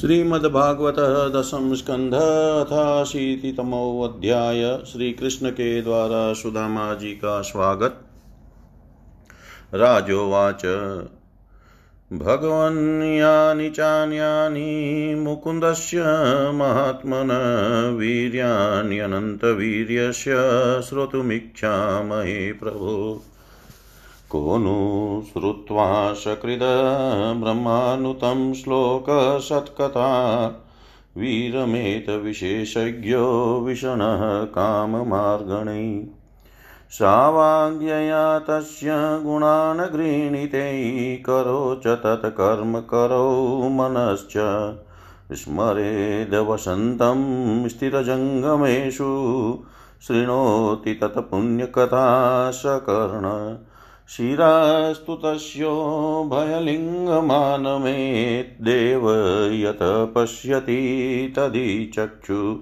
श्रीमद्भागवत दशम स्कंध अध्याय श्री कृष्ण के द्वारा सुदामा जी का स्वागत। राजोवाच। भगवन् यानि चान्यानि मुकुन्दस्य महात्मन वीर्याण्यनन्तवीर्यस्य श्रोतुमिच्छामहे प्रभो। को नु श्रुत्वा सकृद ब्रह्मानुतं श्लोकसत्कथा वीरमेतविशेषज्ञो विषणः काममार्गणै। सावाज्ञया तस्य गुणान् गृहीणीते करो च तत्कर्म करो मनश्च। स्मरेदवसन्तं स्थिरजङ्गमेषु। शृणोति तत्पुण्यकथा सकर्ण। शिरास्तु तस्यो भयलिङ्गमानमेद्देव यत पश्यति तदिचक्षु।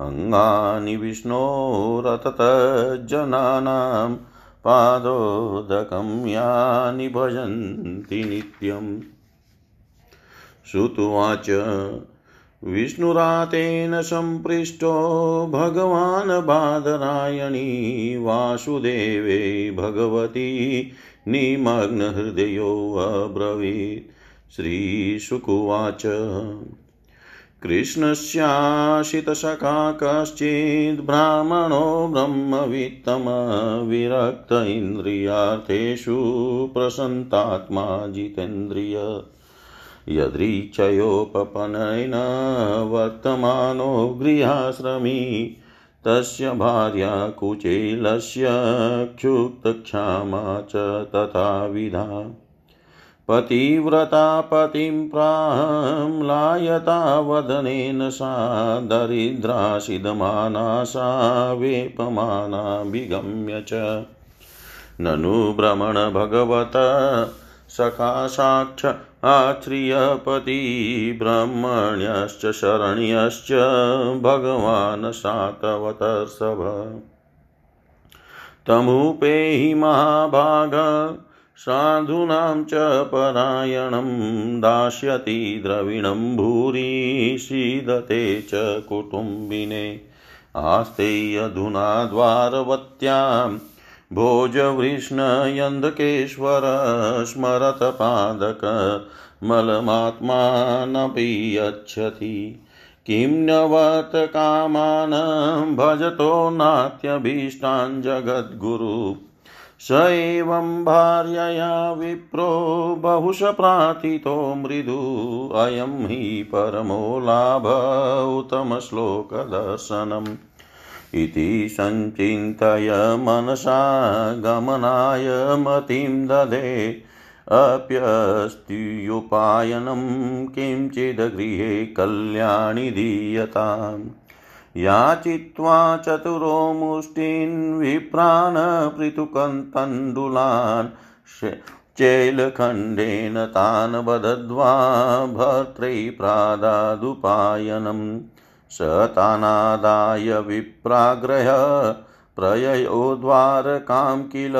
अङ्गानि विष्णोरततज्जनानां पादोदकं यानि भजन्ति नित्यम्। श्रुत्वाच विष्णुरातेन सम्पृष्टो भगवान् बादरायणी वासुदेवे भगवती निमग्नहृदयोऽब्रवीत् श्रीशुकुवाच। कृष्णस्याशितसखा कश्चित् ब्राह्मणो ब्रह्मवित्तमविरक्त इन्द्रियार्थेषु प्रसन्तात्मा जितेन्द्रिय। यदृच्छयोपपनेन वर्तमानो गृहाश्रमी, तस्य भार्या कुचेलस्य क्षुब्धक्षामा च तथाविधा पतिव्रता पतिं प्राम्लायता वदनेन सा दरिद्राशिदमाना सा वेपमानाभिगम्य च। ननु भ्रमण भगवत सखा साक्ष आश्रियपति ब्रह्मण्यश्च शरण्यश्च भगवान् सातवतर्षभ तमुपेहि महाभाग, साधूनां च परायणं, दास्यति द्रविणं भूरि, सीदते च कुटुम्बिने। आस्ते अधुना द्वारवत्याम् भोजवृष्णयन्धकेश्वर स्मरतपादकमलमात्मानपि यच्छति किं न्यवत कामान्, भजतो नात्यभीष्टान् जगद्गुरु। स एवं भार्यया विप्रो, बहुश प्रार्थितो मृदु। अयं हि परमो लाभ, उत्तमश्लोकदर्शनम्। इति सञ्चिन्तय मनसा गमनाय मतिं ददे। अप्यस्त्युपायनं किञ्चिद्गृहे कल्याणि दीयताम्। याचित्वा चतुरो मुष्टीन् विप्रान् पृथुकन्तण्डुलान् चेलखण्डेन तान् बदद्वा भर्त्रै प्रादादुपायनम्। स विप्राग्रह, प्रययो द्वारकां किल।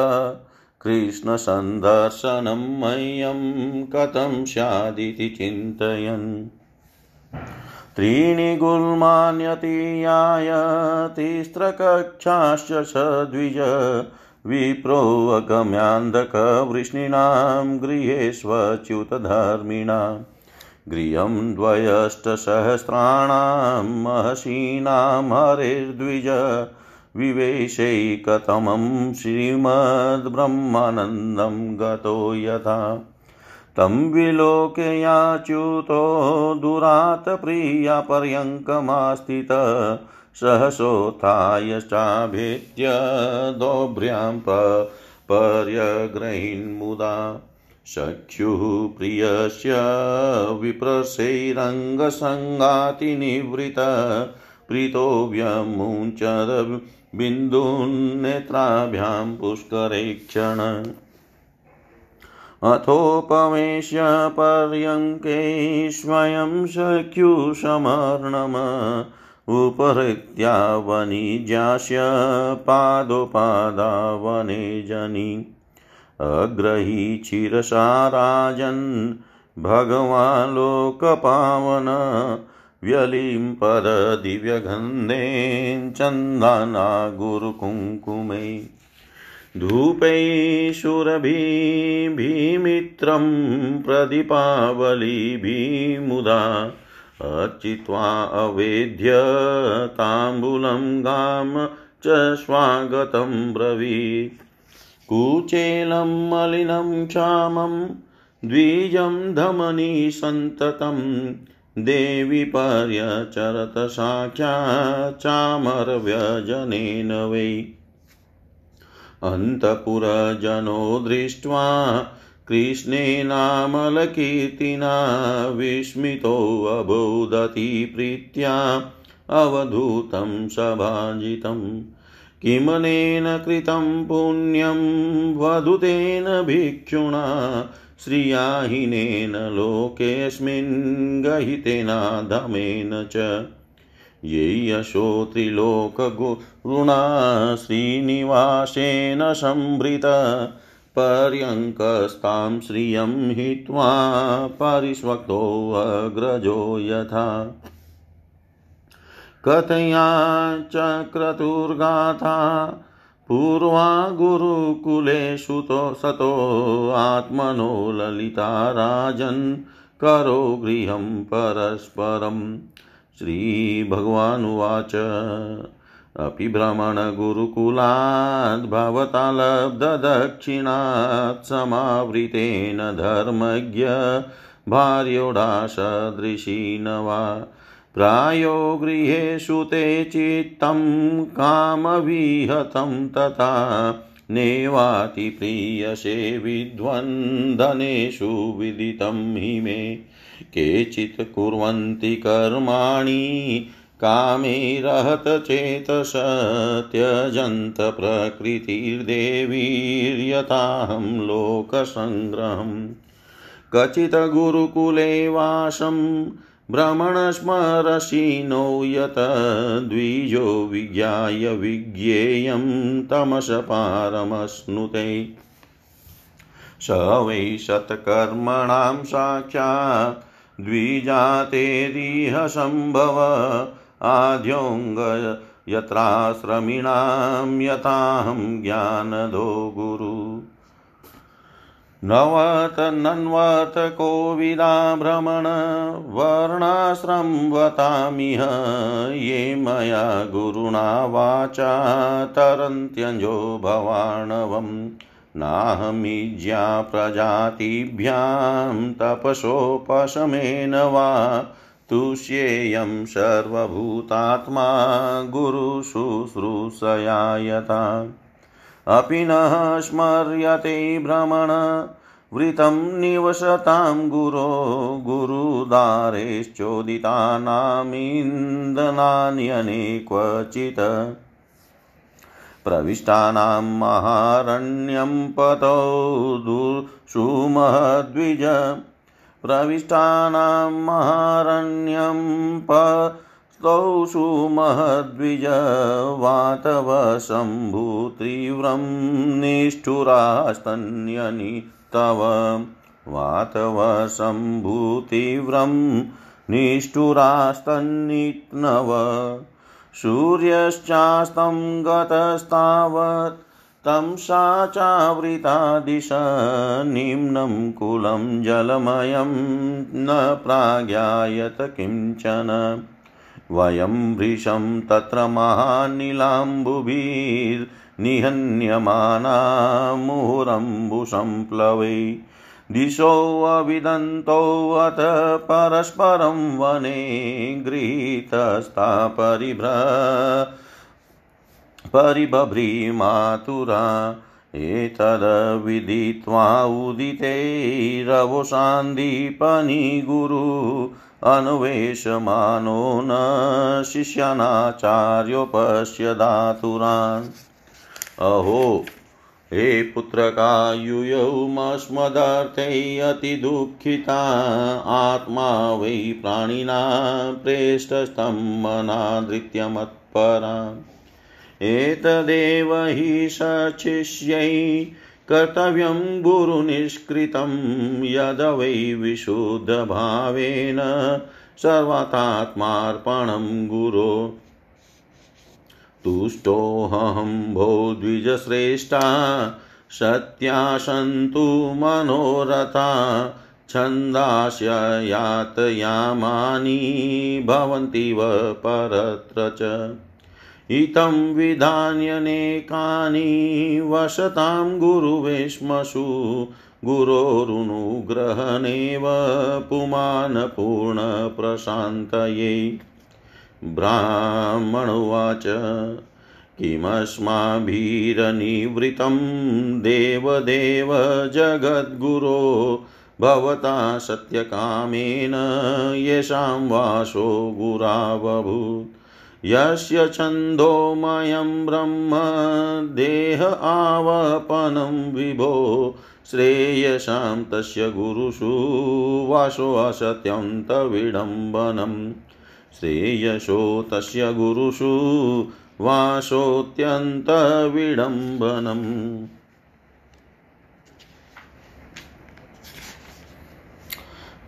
कृष्णसन्दर्शनं मह्यं कथं स्यादिति चिन्तयन्। त्रीणि गुल्मान्यतीयाय तिस्रकक्षाश्च स द्विज विप्रोऽगम्यान्धकवृष्णीनां गृहेष्वच्युतधर्मिणाम् गृहं द्वयष्टसहस्राणां महर्षीणां हरेर्द्विज विवेशैकतमं श्रीमद्ब्रह्मानन्दं गतो यथा। तं विलोकयाच्युतो दुरात् प्रियापर्यङ्कमास्थित सहसोत्थाय चाभेत्य दोभ्र्यां पर्यग्रहीन्मुदा सख्युः प्रियस्य विप्रसैरङ्गसङ्गातिनिवृत प्रीतो व्यमुञ्चद बिन्दुन्नेत्राभ्यां पुष्करे क्षण अथोपवेश्य पर्यङ्के स्वयं सख्युसमर्णम उपहृत्या वनिजास्य पादोपादावने जनि अग्रही चिरसा राजन्, भगवान् लोकपावन, व्यलीं परदिव्यगन्धेन चन्दना गुरुकुङ्कुमै। धूपैशुरभिमित्रं प्रदीपावलिभिमुदा अर्चित्वा अवेद्य ताम्बूलं गाम च स्वागतं ब्रवीत्। कुचेलं मलिनं क्षामं द्विजं धमनी सन्ततं देवी पर्यचरत साक्षाच्चामरव्यजनेन वै। अन्तपुरजनो दृष्ट्वा कृष्णेनामलकीर्तिना विस्मितोऽबोदति प्रीत्या अवधूतं सभाजितम्। किमनेन कृतं पुण्यं वधुतेन भिक्षुणा, श्रियाहिनेन लोकेऽस्मिन् गहितेनाधमेन च। ये यशो त्रिलोकगुरुणा, श्रीनिवासेन संभृत पर्यङ्कस्तां श्रियं हित्वा परिष्वक्तोऽग्रजो यथा। कथया चक्रतुर्गाथा पूर्वा गुरुकुलेषु तो सतो आत्मनो ललिता राजन् करो गृहं परस्परम् श्रीभगवानुवाच। अपि भ्रमणगुरुकुलाद् भवता लब्धदक्षिणात् समावृतेन धर्मज्ञ भार्योडासदृशी न वा प्रायो गृहेषु ते चित्तं कामविहतं तथा नेवाति प्रीयसे विद्वन्द्वनेषु विदितं हि मे। केचित् कुर्वन्ति कर्माणि, कामे रहत चेतस त्यजन्त प्रकृतिर्देवीर्यथाहं लोकसङ्ग्रहम्। कचित् गुरुकुले वासं भ्रमणस्मरसिनो यत द्विजो विज्ञाय विज्ञेयं तमसपारमश्नुते। स वै शतकर्मणां साक्षात् द्विजातेरिह सम्भव आद्योऽङ्ग यत्राश्रमिणां यथाहं ज्ञानदो गुरु। नवत नन्वत कोविदा भ्रमण वर्णाश्रं वतामिह, ये मया गुरुणा वाचा, तरन्त्यञ्जो भवाणवम् नाहमीज्या प्रजातिभ्यां, तपसोपशमेन वा, तुष्येयं सर्वभूतात्मा गुरुशुश्रूषया अपि न स्मर्यते भ्रमण वृतं निवसतां गुरो गुरुदारेश्चोदितानामिन्दनान्यने क्वचित्। प्रविष्टानां महारण्यं पतौ दुषुमद्विज प्रविष्टानां महारण्यं पतौ सुमहद्विज वातवशम्भुतीव्रं निष्ठुरास्तन्यनि तव वातवशम्भुतीव्रं निष्ठुरास्तन्नित्नव सूर्यश्चास्तं गतस्तावत् तं सा चावृता दिश निम्नं कुलं जलमयं न प्राज्ञायत किंचन वयं भृशं तत्र महानिलाम्बुभिर्निहन्यमाना मुहुरम्बुसम्प्लवै दिशोऽविदन्तोऽथ परस्परं वने गृहीतस्था परिभ्र परिबभ्रीमातुरा एतद्विदित्वा उदितैरवसान्दीपनि गुरु अन्वेषमानो न शिष्यानाचार्योपश्यदातुरान्। अहो, हे पुत्रकायुयौमस्मदर्थे अतिदुःखिता आत्मा वै प्राणिना प्रेष्ठस्तं मनादृत्य एतदेव हि सशिष्यै कर्तव्यं गुरुनिष्कृतं यद वै विशुद्धभावेन सर्वतात्मार्पणं गुरो। तुष्टोऽहं भो द्विजश्रेष्ठा सत्या सन्तु मनोरथा छन्दास्य यातयामानि भवन्ति व परत्र च। इतं विधान्यनेकानि वसतां गुरुवेश्मसु गुरोरुनुग्रहणेव पुमान् पूर्णप्रशान्तये ब्राह्मणोवाच, किमस्माभिरनिवृतं देवदेव जगद्गुरो भवता सत्यकामेन येषां वासो गुरावभूत्। यस्य छन्दोमयं ब्रह्म देह आवपनं विभो श्रेयसां तस्य गुरुषु वासोऽसत्यन्तविडम्बनम् श्रेयसो तस्य गुरुषु वासोऽत्यन्तविडम्बनम्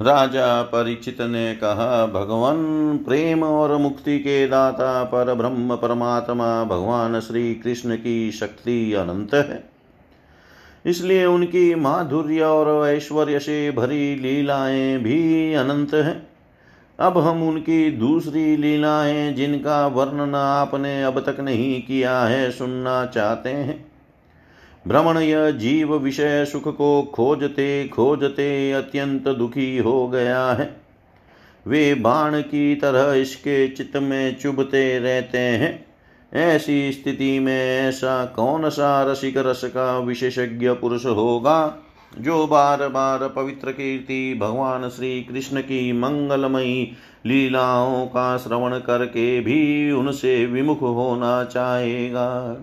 राजा परीक्षित ने कहा, भगवान, प्रेम और मुक्ति के दाता पर ब्रह्म परमात्मा भगवान श्री कृष्ण की शक्ति अनंत है। इसलिए उनकी माधुर्य और ऐश्वर्य से भरी लीलाएँ भी अनंत हैं। अब हम उनकी दूसरी लीलाएँ, जिनका वर्णन आपने अब तक नहीं किया है, सुनना चाहते हैं। भ्रमण यह जीव विषय सुख को खोजते खोजते अत्यंत दुखी हो गया है। वे बाण की तरह इसके चित्त में चुभते रहते हैं। ऐसी स्थिति में ऐसा कौन सा रसिक रस का विशेषज्ञ पुरुष होगा, जो बार बार पवित्र कीर्ति भगवान श्री कृष्ण की मंगलमयी लीलाओं का श्रवण करके भी उनसे विमुख होना चाहेगा?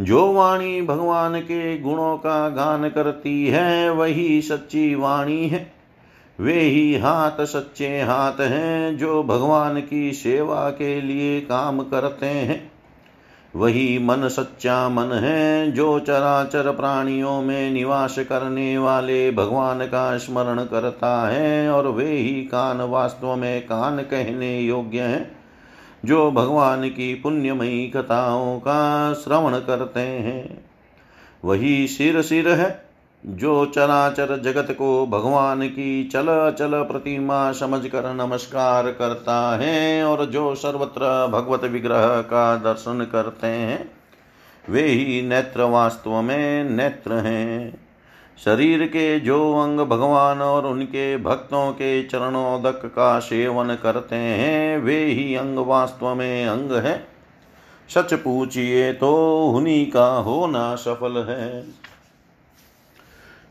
जो वाणी भगवान के गुणों का गान करती है, वही सच्ची वाणी है। वे ही हाथ सच्चे हाथ हैं, जो भगवान की सेवा के लिए काम करते हैं। वही मन सच्चा मन है, जो चराचर प्राणियों में निवास करने वाले भगवान का स्मरण करता है, और वे ही कान वास्तव में कान कहने योग्य हैं। जो भगवान की पुण्यमयी कथाओं का श्रवण करते हैं। वही सिर सिर है जो चराचर जगत को भगवान की चल चल प्रतिमा समझकर नमस्कार करता है और जो सर्वत्र भगवत विग्रह का दर्शन करते हैं, वे ही नेत्र वास्तव में नेत्र हैं। शरीर के जो अंग भगवान और उनके भक्तों के चरणोदक का सेवन करते हैं, वे ही अंग वास्तव में अंग है। सच पूछिए तो उन्हीं का होना सफल है।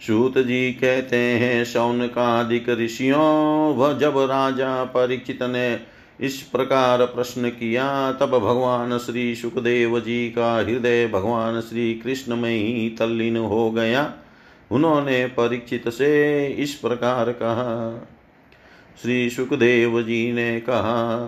सूत जी कहते हैं शौन का अधिक ऋषियों, वह जब राजा परीक्षित ने इस प्रकार प्रश्न किया, तब भगवान श्री सुखदेव जी का हृदय भगवान श्री कृष्ण में ही तल्लीन हो गया। उन्होंने परीक्षित से इस प्रकार कहा। श्री सुखदेव जी ने कहा,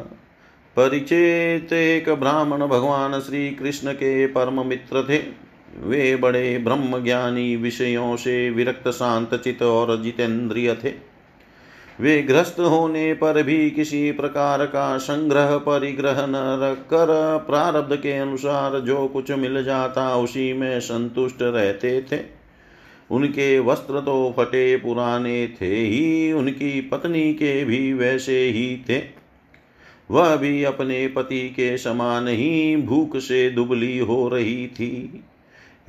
परिचित एक ब्राह्मण भगवान श्री कृष्ण के परम मित्र थे। वे बड़े ब्रह्म ज्ञानी विषयों से विरक्त, शांत चित और जितेंद्रिय थे। वे ग्रस्त होने पर भी किसी प्रकार का संग्रह, परिग्रह न रखकर प्रारब्ध के अनुसार जो कुछ मिल जाता उसी में संतुष्ट रहते थे। उनके वस्त्र तो फटे पुराने थे ही, उनकी पत्नी के भी वैसे ही थे। वह भी अपने पति के समान ही भूख से दुबली हो रही थी।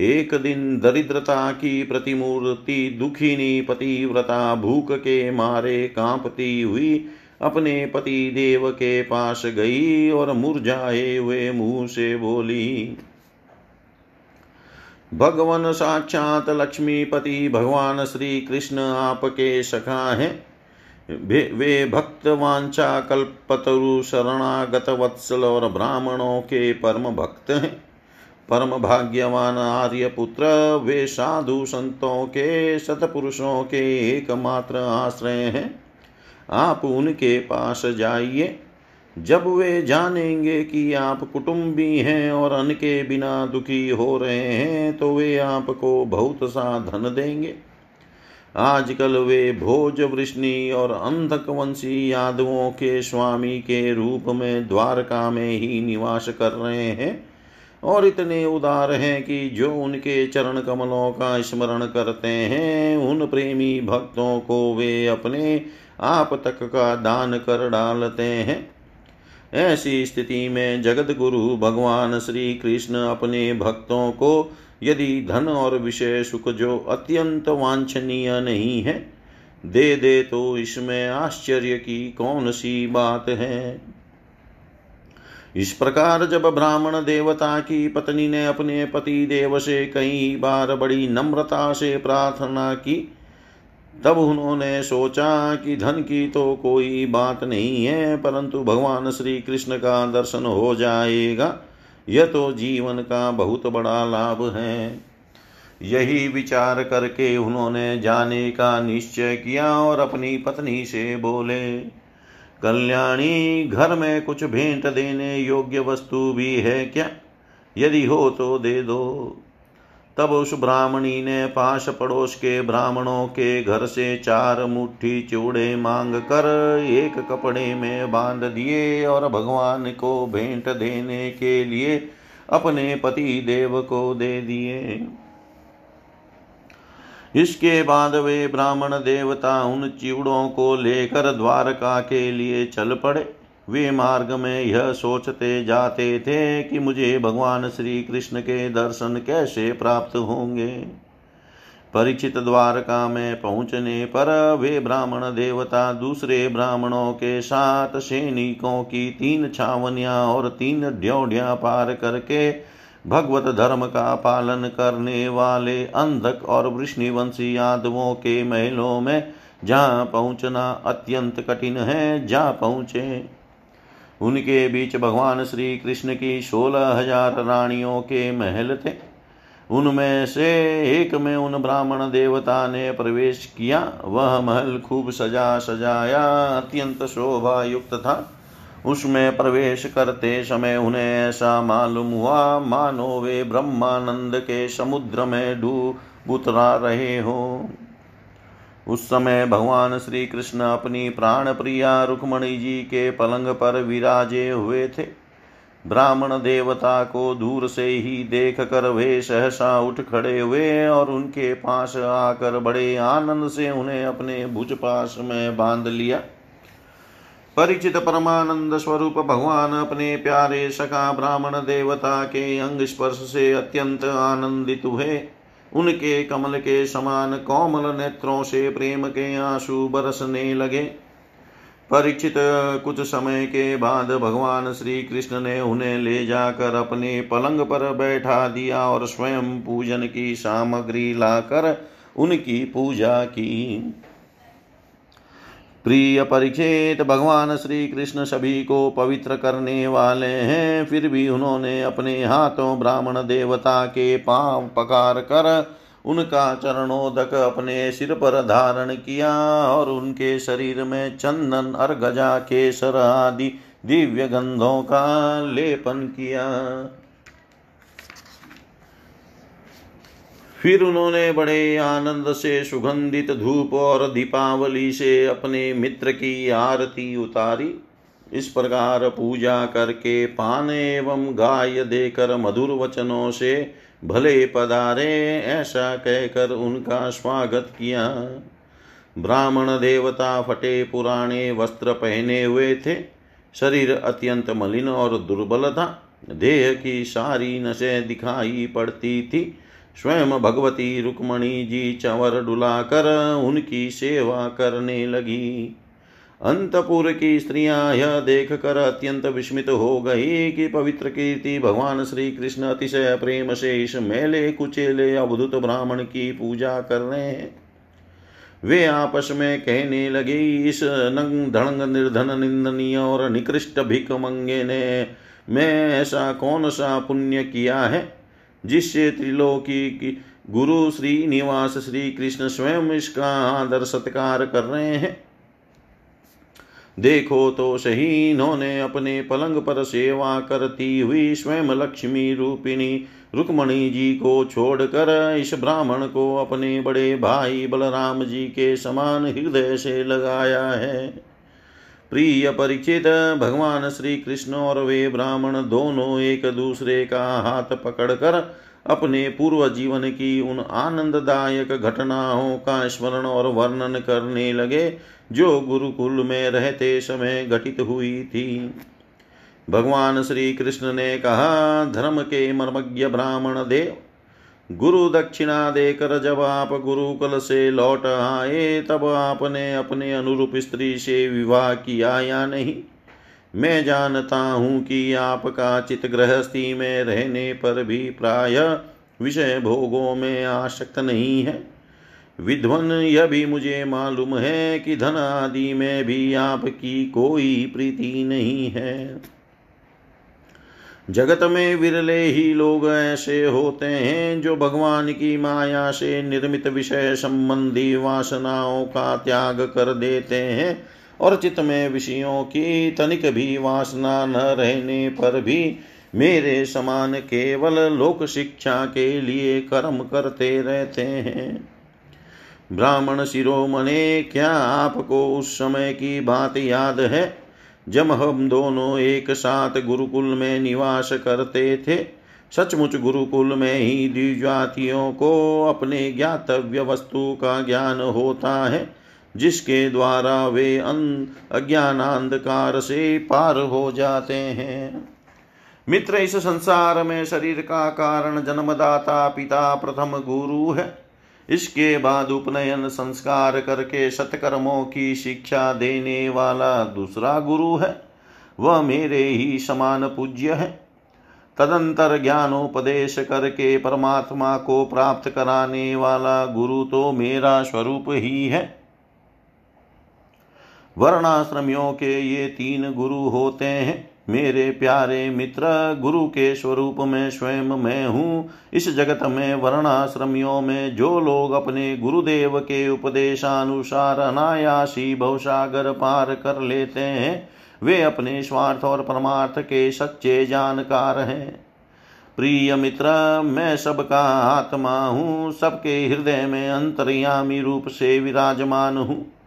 एक दिन दरिद्रता की प्रतिमूर्ति दुखिनी पतिव्रता भूख के मारे कांपती हुई अपने पति देव के पास गई और मुरझाए हुए मुँह से बोली भगवान साक्षात लक्ष्मीपति भगवान श्री कृष्ण आपके सखा हैं। वे भक्त वांछा कल्पतरु शरणागत वत्सल और ब्राह्मणों के परम भक्त हैं। परम भाग्यवान आर्य पुत्र वे साधु संतों के, सतपुरुषों के एकमात्र आश्रय हैं। आप उनके पास जाइए। जब वे जानेंगे कि आप कुटुंबी हैं और अन्न के बिना दुखी हो रहे हैं तो वे आपको बहुत सा धन देंगे। आजकल वे भोज वृष्णि और अंधक वंशी यादवों के स्वामी के रूप में द्वारका में ही निवास कर रहे हैं और इतने उदार हैं कि जो उनके चरण कमलों का स्मरण करते हैं, उन प्रेमी भक्तों को वे अपने आप तक का दान कर डालते हैं। ऐसी स्थिति में जगत गुरु भगवान श्री कृष्ण अपने भक्तों को यदि धन और विषय सुख जो अत्यंत वांछनीय नहीं है, दे दे तो इसमें आश्चर्य की कौन सी बात है? इस प्रकार जब ब्राह्मण देवता की पत्नी ने अपने पति देव से कई बार बड़ी नम्रता से प्रार्थना की तब उन्होंने सोचा कि धन की तो कोई बात नहीं है, परंतु भगवान श्री कृष्ण का दर्शन हो जाएगा। यह तो जीवन का बहुत बड़ा लाभ है। यही विचार करके उन्होंने जाने का निश्चय किया और अपनी पत्नी से बोले, कल्याणी, घर में कुछ भेंट देने योग्य वस्तु भी है क्या? यदि हो तो दे दो। तब उस ब्राह्मणी ने पास पड़ोस के ब्राह्मणों के घर से चार मुट्ठी चूड़े मांग कर एक कपड़े में बाँध दिए और भगवान को भेंट देने के लिए अपने पति देव को दे दिए। इसके बाद वे ब्राह्मण देवता उन चिवड़ों को लेकर द्वारका के लिए चल पड़े। वे मार्ग में यह सोचते जाते थे कि मुझे भगवान श्री कृष्ण के दर्शन कैसे प्राप्त होंगे। परिचित द्वारका में पहुँचने पर वे ब्राह्मण देवता दूसरे ब्राह्मणों के साथ सैनिकों की तीन छावनियाँ और तीन ड्योढ़िया पार करके भगवत धर्म का पालन करने वाले अंधक और वृष्णिवंशी यादवों के महलों में जहाँ पहुँचना अत्यंत कठिन है जा पहुँचे। उनके बीच भगवान श्री कृष्ण की सोलह हज़ार रानियों के महल थे। उनमें से एक में उन ब्राह्मण देवता ने प्रवेश किया। वह महल खूब सजा सजाया, अत्यंत शोभा युक्त था। उसमें प्रवेश करते समय उन्हें ऐसा मालूम हुआ, मानो वे ब्रह्मानंद के समुद्र में डूब उतरा रहे हो। उस समय भगवान श्री कृष्ण अपनी प्राण प्रिया रुक्मणी जी के पलंग पर विराजे हुए थे। ब्राह्मण देवता को दूर से ही देख कर वे सहसा उठ खड़े हुए और उनके पास आकर बड़े आनंद से उन्हें अपने भुज पास में बाँध लिया। परिचित परमानंद स्वरूप भगवान अपने प्यारे सखा ब्राह्मण देवता के अंग स्पर्श से अत्यंत आनंदित हुए। उनके कमल के समान कोमल नेत्रों से प्रेम के आँसू बरसने लगे। परीक्षित कुछ समय के बाद भगवान श्री कृष्ण ने उन्हें ले जाकर अपने पलंग पर बैठा दिया और स्वयं पूजन की सामग्री लाकर उनकी पूजा की। प्रिय परीक्षित भगवान श्री कृष्ण सभी को पवित्र करने वाले हैं। फिर भी उन्होंने अपने हाथों ब्राह्मण देवता के पाँव पकार कर उनका चरणोदक अपने सिर पर धारण किया और उनके शरीर में चंदन, अर्गजा, केसर आदि दिव्य गंधों का लेपन किया। फिर उन्होंने बड़े आनंद से, सुगंधित धूप और दीपावली से अपने मित्र की आरती उतारी। इस प्रकार पूजा करके पान एवं गाय देकर मधुर वचनों से भले पधारे, ऐसा कहकर उनका स्वागत किया। ब्राह्मण देवता फटे पुराने वस्त्र पहने हुए थे। शरीर अत्यंत मलिन और दुर्बल था। देह की सारी नशे दिखाई पड़ती थी। स्वयं भगवती रुक्मणी जी चंवर डुलाकर उनकी सेवा करने लगी। अंतपुर की स्त्रियाँ यह देख कर अत्यंत विस्मित हो गई कि पवित्र कीर्ति भगवान श्री कृष्ण अतिशय प्रेम से इस मेले कुचेले अवधुत ब्राह्मण की पूजा कर रहे हैं। वे आपस में कहने लगे, इस नंग धड़ंग निर्धन निंदनीय और निकृष्ट भिक मंगे ने, मैं ऐसा कौन सा पुण्य किया है? जिससे त्रिलोकी की। गुरु श्री निवास श्री कृष्ण स्वयं इसका आदर सत्कार कर रहे हैं। देखो तो सही, इन्होंने अपने पलंग पर सेवा करती हुई स्वयं लक्ष्मी रूपिणी रुक्मणी जी को छोड़कर इस ब्राह्मण को अपने बड़े भाई बलराम जी के समान हृदय से लगाया है। प्रिय परिचित, भगवान श्री कृष्ण और वे ब्राह्मण दोनों एक दूसरे का हाथ पकड़कर अपने पूर्व जीवन की उन आनंददायक घटनाओं का स्मरण और वर्णन करने लगे, जो गुरुकुल में रहते समय घटित हुई थी। भगवान श्री कृष्ण ने कहा, धर्म के मर्मज्ञ ब्राह्मण देव गुरु दक्षिणा देकर जब आप गुरुकुल से लौट आए, तब आपने अपने अनुरूप स्त्री से विवाह किया या नहीं? मैं जानता हूँ कि आपका चित गृहस्थी में रहने पर भी प्राय विषय भोगों में आसक्त नहीं है। विध्वन यह भी मुझे मालूम है कि धन आदि में भी आपकी कोई प्रीति नहीं है। जगत में विरले ही लोग ऐसे होते हैं जो भगवान की माया से निर्मित विषय संबंधी वासनाओं का त्याग कर देते हैं और चित्त में विषयों की तनिक भी वासना न रहने पर भी मेरे समान केवल लोक शिक्षा के लिए कर्म करते रहते हैं। ब्राह्मण शिरोमणे, क्या आपको उस समय की बात याद है? जब हम दोनों एक साथ गुरुकुल में निवास करते थे। सचमुच गुरुकुल में ही द्विजातियों को अपने ज्ञातव्य वस्तु का ज्ञान होता है, जिसके द्वारा वे अज्ञानांधकार से पार हो जाते हैं। मित्र, इस संसार में शरीर का कारण जन्मदाता पिता प्रथम गुरु है। इसके बाद उपनयन संस्कार करके सत्कर्मों की शिक्षा देने वाला दूसरा गुरु है। वह मेरे ही समान पूज्य है। तदंतर ज्ञानोपदेश करके परमात्मा को प्राप्त कराने वाला गुरु तो मेरा स्वरूप ही है। वर्णाश्रमियों के ये तीन गुरु होते हैं। मेरे प्यारे मित्र, गुरु के स्वरूप में स्वयं मैं हूँ। इस जगत में, वर्णाश्रमियों में, जो लोग अपने गुरुदेव के उपदेशानुसार अनायासी भवसागर पार कर लेते हैं, वे अपने स्वार्थ और परमार्थ के सच्चे जानकार हैं। प्रिय मित्र, मैं सबका आत्मा हूँ, सबके हृदय में अंतर्यामी रूप से विराजमान हूँ।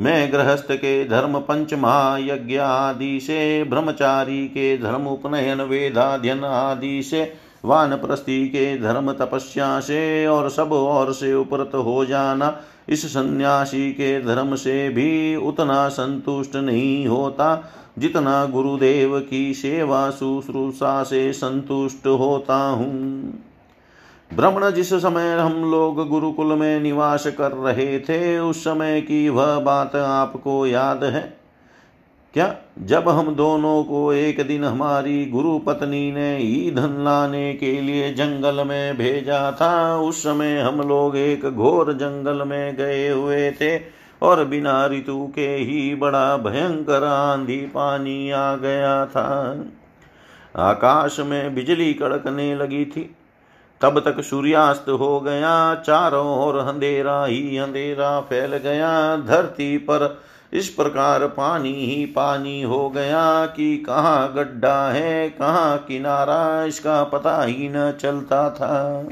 मैं गृहस्थ के धर्म पंच महायज्ञ आदि से ब्रह्मचारी के धर्म उपनयन वेदाध्यन आदि से वान वानप्रस्थी के धर्म तपस्या से और सब और से उपरत हो जाना। इस सन्यासी के धर्म से भी उतना संतुष्ट नहीं होता जितना गुरुदेव की सेवा शुश्रूषा से संतुष्ट होता हूँ। ब्रह्मण जिस समय हम लोग गुरुकुल में निवास कर रहे थे, उस समय की वह बात आपको याद है? क्या जब हम दोनों को एक दिन हमारी गुरु पत्नी ने ईंधन लाने के लिए जंगल में भेजा था, उस समय हम लोग एक घोर जंगल में गए हुए थे और बिना ऋतु के ही बड़ा भयंकर आंधी पानी आ गया था। आकाश में बिजली कड़कने लगी थी। तब तक सूर्यास्त हो गया, चारों ओर अंधेरा ही अंधेरा फैल गया, धरती पर इस प्रकार पानी ही पानी हो गया कि कहाँ गड्ढा है, कहाँ किनारा, इसका पता ही न चलता था।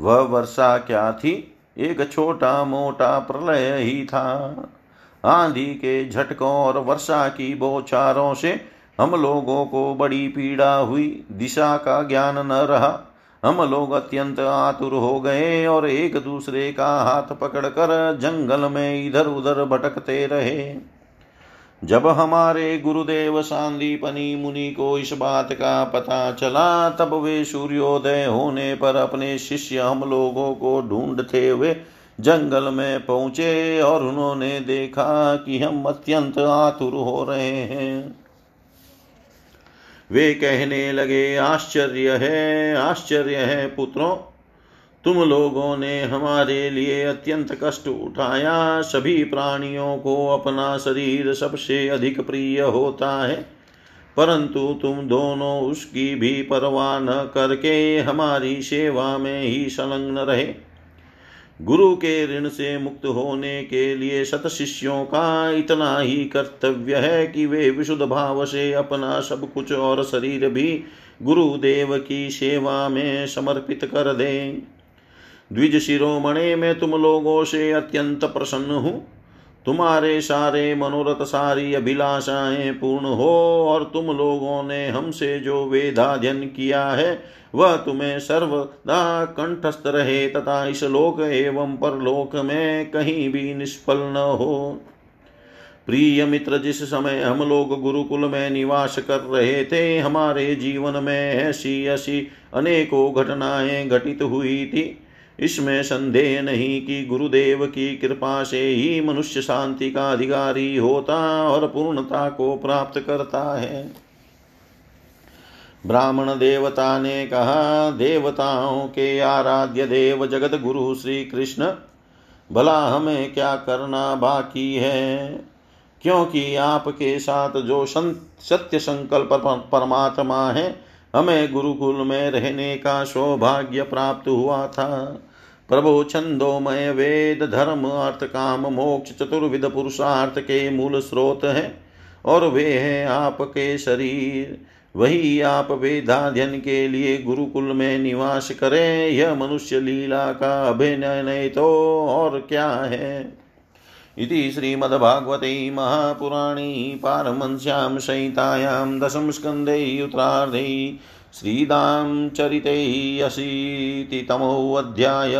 वह वर्षा क्या थी? एक छोटा मोटा प्रलय ही था। आंधी के झटकों और वर्षा की बौछारों से हम लोगों को बड़ी पीड़ा हुई, दिशा का ज्ञान न रहा। हम लोग अत्यंत आतुर हो गए और एक दूसरे का हाथ पकड़कर जंगल में इधर उधर भटकते रहे। जब हमारे गुरुदेव सांदीपनी मुनि को इस बात का पता चला, तब वे सूर्योदय होने पर अपने शिष्य हम लोगों को ढूंढते हुए जंगल में पहुँचे और उन्होंने देखा कि हम अत्यंत आतुर हो रहे हैं। वे कहने लगे, आश्चर्य है आश्चर्य है पुत्रों, तुम लोगों ने हमारे लिए अत्यंत कष्ट उठाया। सभी प्राणियों को अपना शरीर सबसे अधिक प्रिय होता है, परंतु तुम दोनों उसकी भी परवाह न करके हमारी सेवा में ही संलग्न रहे। गुरु के ऋण से मुक्त होने के लिए सत शिष्यों का इतना ही कर्तव्य है कि वे विशुद्ध भाव से अपना सब कुछ और शरीर भी गुरुदेव की सेवा में समर्पित कर दें। द्विज शिरोमणे में तुम लोगों से अत्यंत प्रसन्न हूँ। तुम्हारे सारे मनोरथ सारी अभिलाषाएँ पूर्ण हो और तुम लोगों ने हमसे जो वेदाध्यन किया है, वह तुम्हें सर्वदा कंठस्थ रहे तथा इस लोक एवं परलोक में कहीं भी निष्फल न हो। प्रिय मित्र, जिस समय हम लोग गुरुकुल में निवास कर रहे थे, हमारे जीवन में ऐसी ऐसी अनेकों घटनाएँ घटित हुई थी। इसमें संदेह नहीं कि गुरुदेव की कृपा से ही मनुष्य शांति का अधिकारी होता और पूर्णता को प्राप्त करता है। ब्राह्मण देवता ने कहा, देवताओं के आराध्य देव जगत गुरु श्री कृष्ण भला हमें क्या करना बाकी है? क्योंकि आपके साथ जो सत्य संकल्प परमात्मा है हमें गुरुकुल में रहने का सौभाग्य प्राप्त हुआ था। प्रभु छंदोमय वेद, धर्म, अर्थ, काम, मोक्ष, चतुर्विध पुरुषार्थ के मूल स्रोत हैं और वे हैं आपके शरीर। वही आप वेदाध्यन के लिए गुरुकुल में निवास करें, यह मनुष्य लीला का अभिनय नहीं तो और क्या है। इति श्रीमद्भागवते महापुराणे पारमंस्यां संहितायां दशमस्कन्धे उत्तरार्धे श्रीदां चरिते अशीतितमोऽध्याय।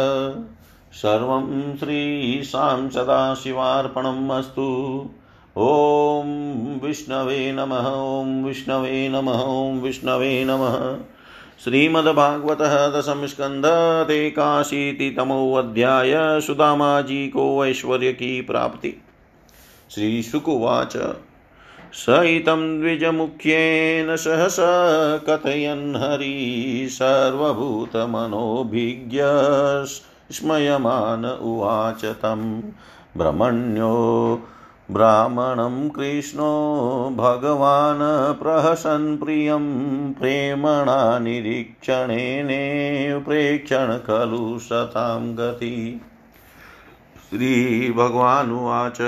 सर्वं श्रीशां सदाशिवार्पणम् अस्तु। ॐ विष्णवे नमः, ॐ विष्णवे नमः, ॐ विष्णवे नमः। श्रीमद्भागवतः दशमस्कन्धतेकाशीतितमोऽध्याय सुदामाजी को ऐश्वर्य की प्राप्ति। श्रीशुकुवाच। स इतं द्विजमुख्येन सहस कथयन् हरि सर्वभूतमनोभिज्ञ स्मयमान उवाच तं ब्रह्मण्यो ब्राह्मणं कृष्णो भगवान् प्रहसन् प्रियं प्रेमणा निरीक्षणेने प्रेक्षण खलु सतां गति श्रीभगवानुवाच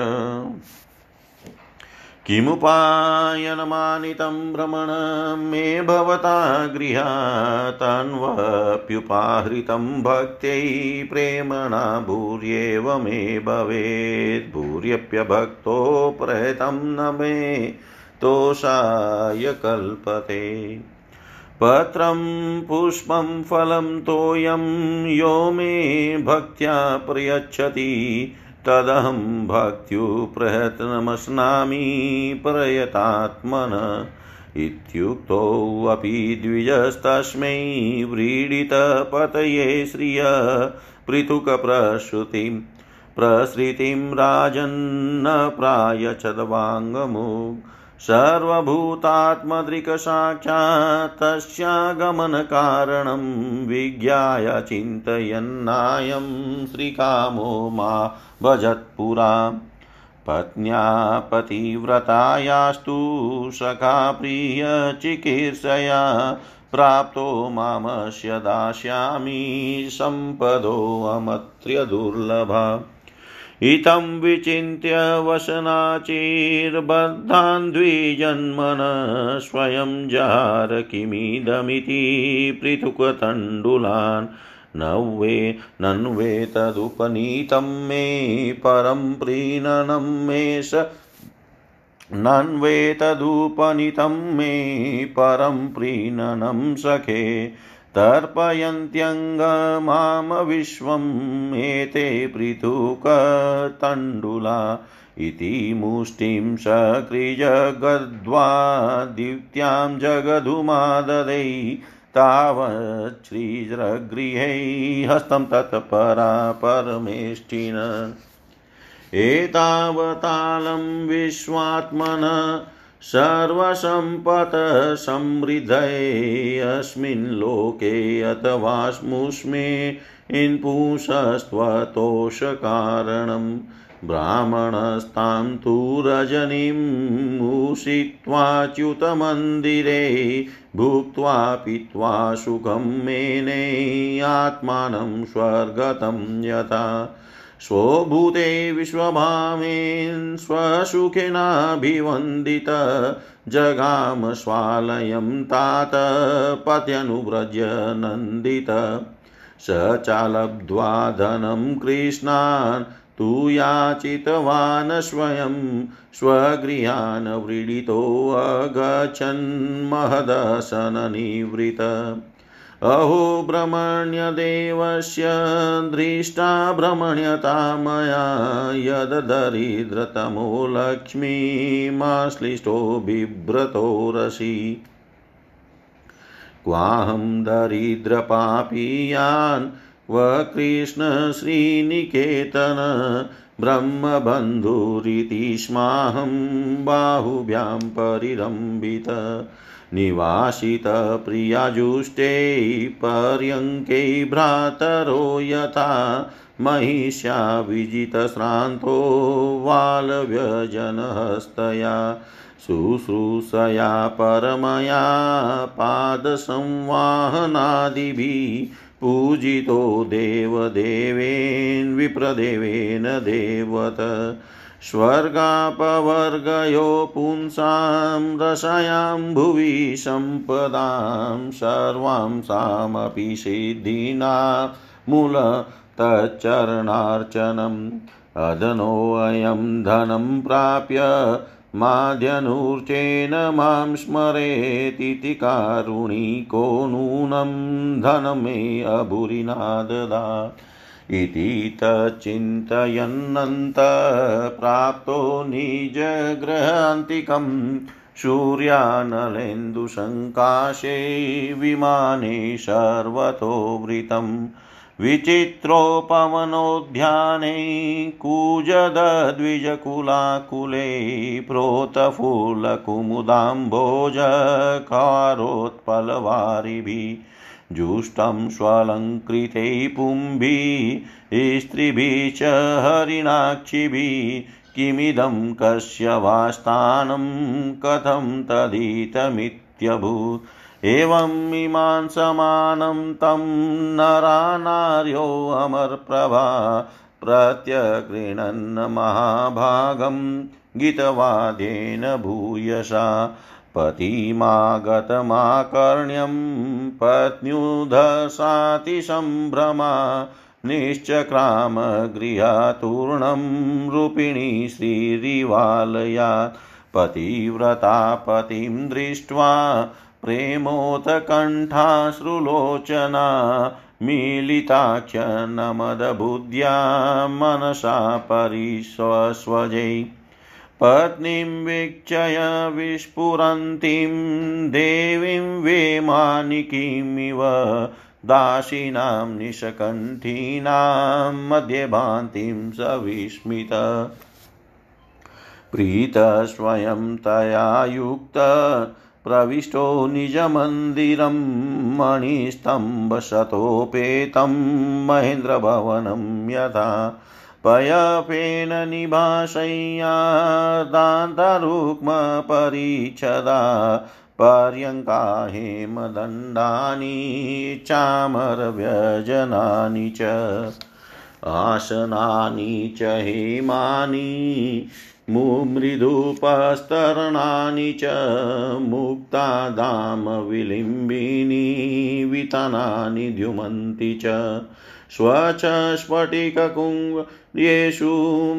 किमुपायनमानितं भ्रमण मे भवता गृहातन्वप्युपाहृतं भक्त्यै प्रेमणा भूर्येव मे भवेत्। भूर्यप्यभक्तो प्रहतं न मे तोषाय कल्पते। पत्रं, पुष्पं, फलं, तोयं यो मे भक्त्या प्रयच्छति। तदहं भक्त्युप्रयत्नमश्नामि प्रयतात्मन। इत्युक्तोऽपि द्विजस्तस्मै व्रीडितपतये श्रिय पृथुकप्रसृतिं प्रसृतिं राजन्न प्रायच्छद्वाङ्गमुग् सर्वभूतात्मदृक्साक्षात् तस्यागमनकारणं विज्ञाय चिन्तयन्नायं श्रीकामो मा भजत्पुरा पत्न्या पतिव्रतायास्तु सखा प्रियचिकीर्षया प्राप्तो मामस्य दास्यामि सम्पदोऽमत्र्यदुर्लभा। इतं विचिन्त्य वसनाचिर्बद्धान् द्विजन्मन स्वयं जार किमिदमिति पृथुकतण्डुलान् नवे नन्वेतदुपनीतं मे परं प्रीणनं मे स। नन्वेतदुपनीतं मे परं प्रीणनं सखे। तर्पयन्त्यङ्गमां विश्वम् एते पृथुकतण्डुला इति मुष्टिं सकृजगद्वा दित्यां जगधुमाददै तावच्छ्रीजगृहे हस्तं तत्परा परमेष्ठिन एतावतालं विश्वात्मन सर्वसम्पत्समृद्धये अस्मिन् लोके अथवास्मुष्मे इन्पुंसस्त्वतोषकारणं ब्राह्मणस्तां तु रजनीम् उषित्वाच्युतमन्दिरे भुक्त्वा पीत्वा सुखं मेने आत्मानं स्वर्गतं यथा स्वभूते विश्वभावेन् स्वसुखेनाभिवन्दित, जगाम स्वालयं तात पत्यनुव्रज नन्दित। स चालब्ध्वा धनं कृष्णान्, तु याचितवान् स्वयं, स्वगृहान् व्रीडितोऽगच्छन्महदशननिवृत अहो भ्रमण्यदेवस्य दृष्टा भ्रमण्यता मया यददरिद्रतमो लक्ष्मीमाश्लिष्टो बिभ्रतो रसि। क्वाहं दरिद्रपापीयान् क्व कृष्णश्रीनिकेतन ब्रह्मबन्धुरिति स्माहं बाहुभ्यां परिरम्बित निवासितप्रियाजुष्टे पर्यङ्के भ्रातरो यथा महिष्या विजितश्रान्तो वालव्यजनहस्तया शुश्रूषया परमया पादसंवाहनादिभिः पूजितो देवदेवेन विप्रदेवेन देवत। स्वर्गापवर्गयो पुंसां रसायां भुवि सम्पदां सर्वां सामपि सिद्धीना मूल तच्चरणार्चनम् अधनोऽयं धनं प्राप्य माध्यनूर्चेन माँ स्मरेतीति कारुणिको नूनं धनमे अभुरिना ददात् इति तच्चिन्तयन्नन्त प्राप्तो निजगृहान्तिकम् सूर्यानलेन्दुसङ्काशे विमाने सर्वतो वृतम् विचित्रोपवनोद्याने कूजदद्विजकुलाकुले प्रोतफूलकुमुदाम्भोजकारोत्पलवारिभिः जुष्टं स्वलङ्कृते पुंभिः, स्त्रीभिः च हरिणाक्षिभिः, किमिदं कस्य वास्थानं कथं तदितमित्यभूत्। एवम् इमान् समानं तं नरा नार्योऽमरप्रभा प्रत्यगृह्णन् महाभागं गीतवाद्येन भूयसा। पतिमागतमाकर्ण्यं पत्न्युधसातिसम्भ्रमा निश्चक्राम गृहातूर्णं रूपिणी श्रीरिवालयात् पतिव्रता पतिं दृष्ट्वा प्रेमोत्कण्ठाश्रुलोचना मीलिताख्यनमदबुद्ध्या मनसा परिस्वस्वजै पत्नीं वीक्षय विस्फुरन्तीं देवीं वेमानिकीमिव दासीनां निशकण्ठीनां मध्ये भान्तिं सविस्मित प्रीतस्वयं तया युक्त, प्रविष्टो निजमन्दिरं, मणिस्तम्भशतोपेतं महेन्द्रभवनं यथा पयपेन निभाषय्यादान्तरुक्मपरिच्छदा पर्यङ्का हेमदण्डानि, चामरव्यजनानि च, आसनानि च हेमानि, मुमृदुपस्तरणानि च, मुक्तादामविलिम्बिनी, वितनानि द्युमन्ति च स्वच स्फटिककुङ्गेषु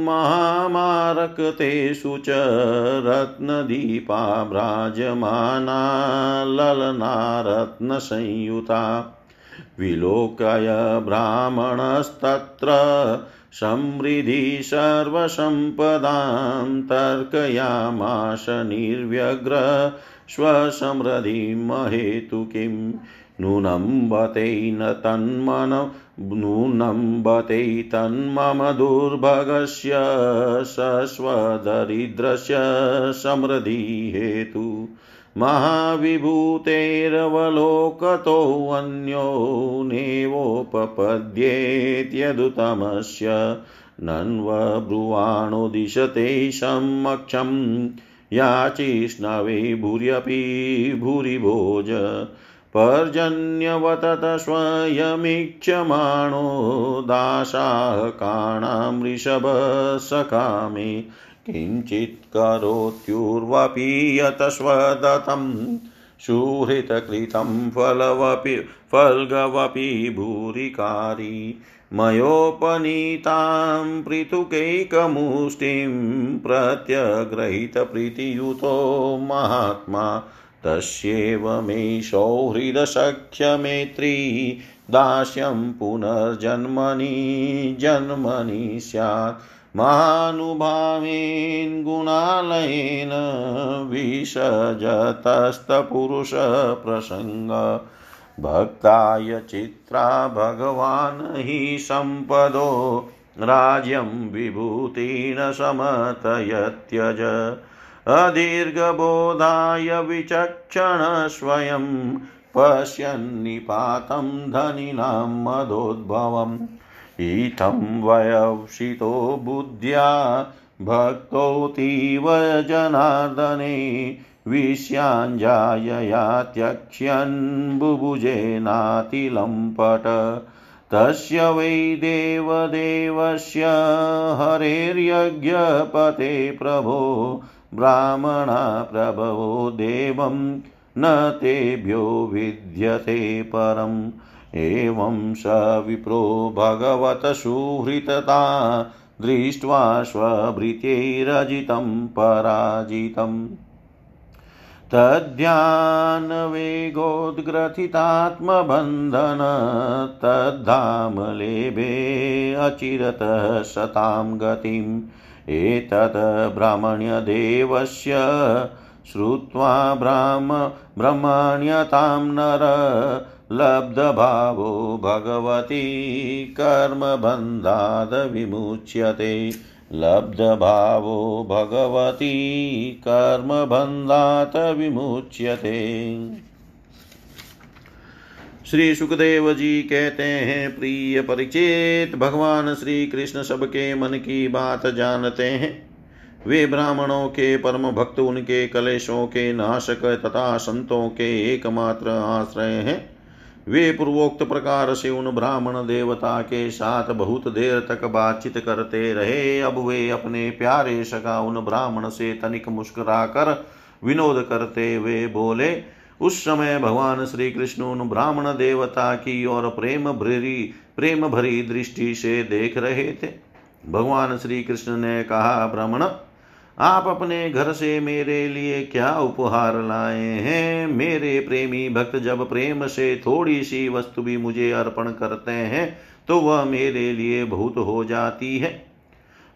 महामारकतेषु च रत्नदीपा भ्राजमाना ललना रत्नसंयुता विलोकय ब्राह्मणस्तत्र समृद्धि सर्वसम्पदां तर्कयामाश निर्व्यग्र स्वसमृद्धिमहेतु किं नूनं बते न तन्मन नूनं बते तन्मम दुर्भगस्य सस्वदरिद्रस्य समृद्धिहेतु। महाविभूतेरवलोकतोऽन्यो नेवोपपद्येत्यदुतमस्य, नन्वब्रुवाणो दिशते समक्षं याचिष्णवे भूर्यपि भूरिभोज पर्जन्यवतत स्वयमीक्षमाणो दाशाकाणां वृषभसकामे किञ्चित् करोत्युर्वपि यतस्वदतं सुहृतकृतं फलवपि, फल्गवपि भूरिकारी। मयोपनीतां पृथुकैकमुष्टिं प्रत्यग्रहीतप्रीतियुतो महात्मा। तस्यैव मे सौहृदसख्यमेत्री दास्यं पुनर्जन्मनि, जन्मनि स्यात्। महानुभावेन गुणालयेन विसजतस्तपुरुषप्रसङ्ग भक्ताय चित्रा भगवान् हि सम्पदो, राज्यं विभूतिन समतयत्यज। अदीर्घबोधाय विचक्षण स्वयं पश्यन्निपातं धनिनां मदोद्भवम्। इत्थं वयवसितो बुद्ध्या भक्तोऽतीव जनार्दने विष्याञ्जायया त्यक्ष्यन् बुभुजेनातिलम्पट तस्य वै देवदेवस्य हरेर्यज्ञपते प्रभो ब्राह्मणा प्रभवो देवं, न तेभ्यो विद्यते परम्। एवं स विप्रो भगवतसुहृतता दृष्ट्वा स्वभृत्यैरजितं पराजितम्। तद्ध्यानवेगोद्ग्रथितात्मबन्धन तद्धामलेभे अचिरतः सतां गतिम्। एतत् ब्राह्मण्यदेवस्य श्रुत्वा ब्राह्म ब्रह्मण्यतां नर लब्धभावो भगवती कर्मबन्धाद् विमुच्यते। लब्धभावो भगवती कर्मबन्धात् विमुच्यते। श्री सुखदेव जी कहते हैं, प्रिय परिचित, भगवान श्री कृष्ण सबके मन की बात जानते हैं। वे ब्राह्मणों के परम भक्त, उनके कलेशों के नाशक तथा संतों के एकमात्र आश्रय हैं। वे पूर्वोक्त प्रकार से उन ब्राह्मण देवता के साथ बहुत देर तक बातचीत करते रहे। अब वे अपने प्यारे सका उन ब्राह्मण से तनिक मुस्कुराकर विनोद करते हुए बोले उस समय भगवान श्री कृष्ण उन ब्राह्मण देवता की और प्रेम भरी प्रेम भरी दृष्टि से देख रहे थे। भगवान श्री कृष्ण ने कहा, ब्राह्मण, आप अपने घर से मेरे लिए क्या उपहार लाए हैं? मेरे प्रेमी भक्त जब प्रेम से थोड़ी सी वस्तु भी मुझे अर्पण करते हैं तो वह मेरे लिए बहुत हो जाती है।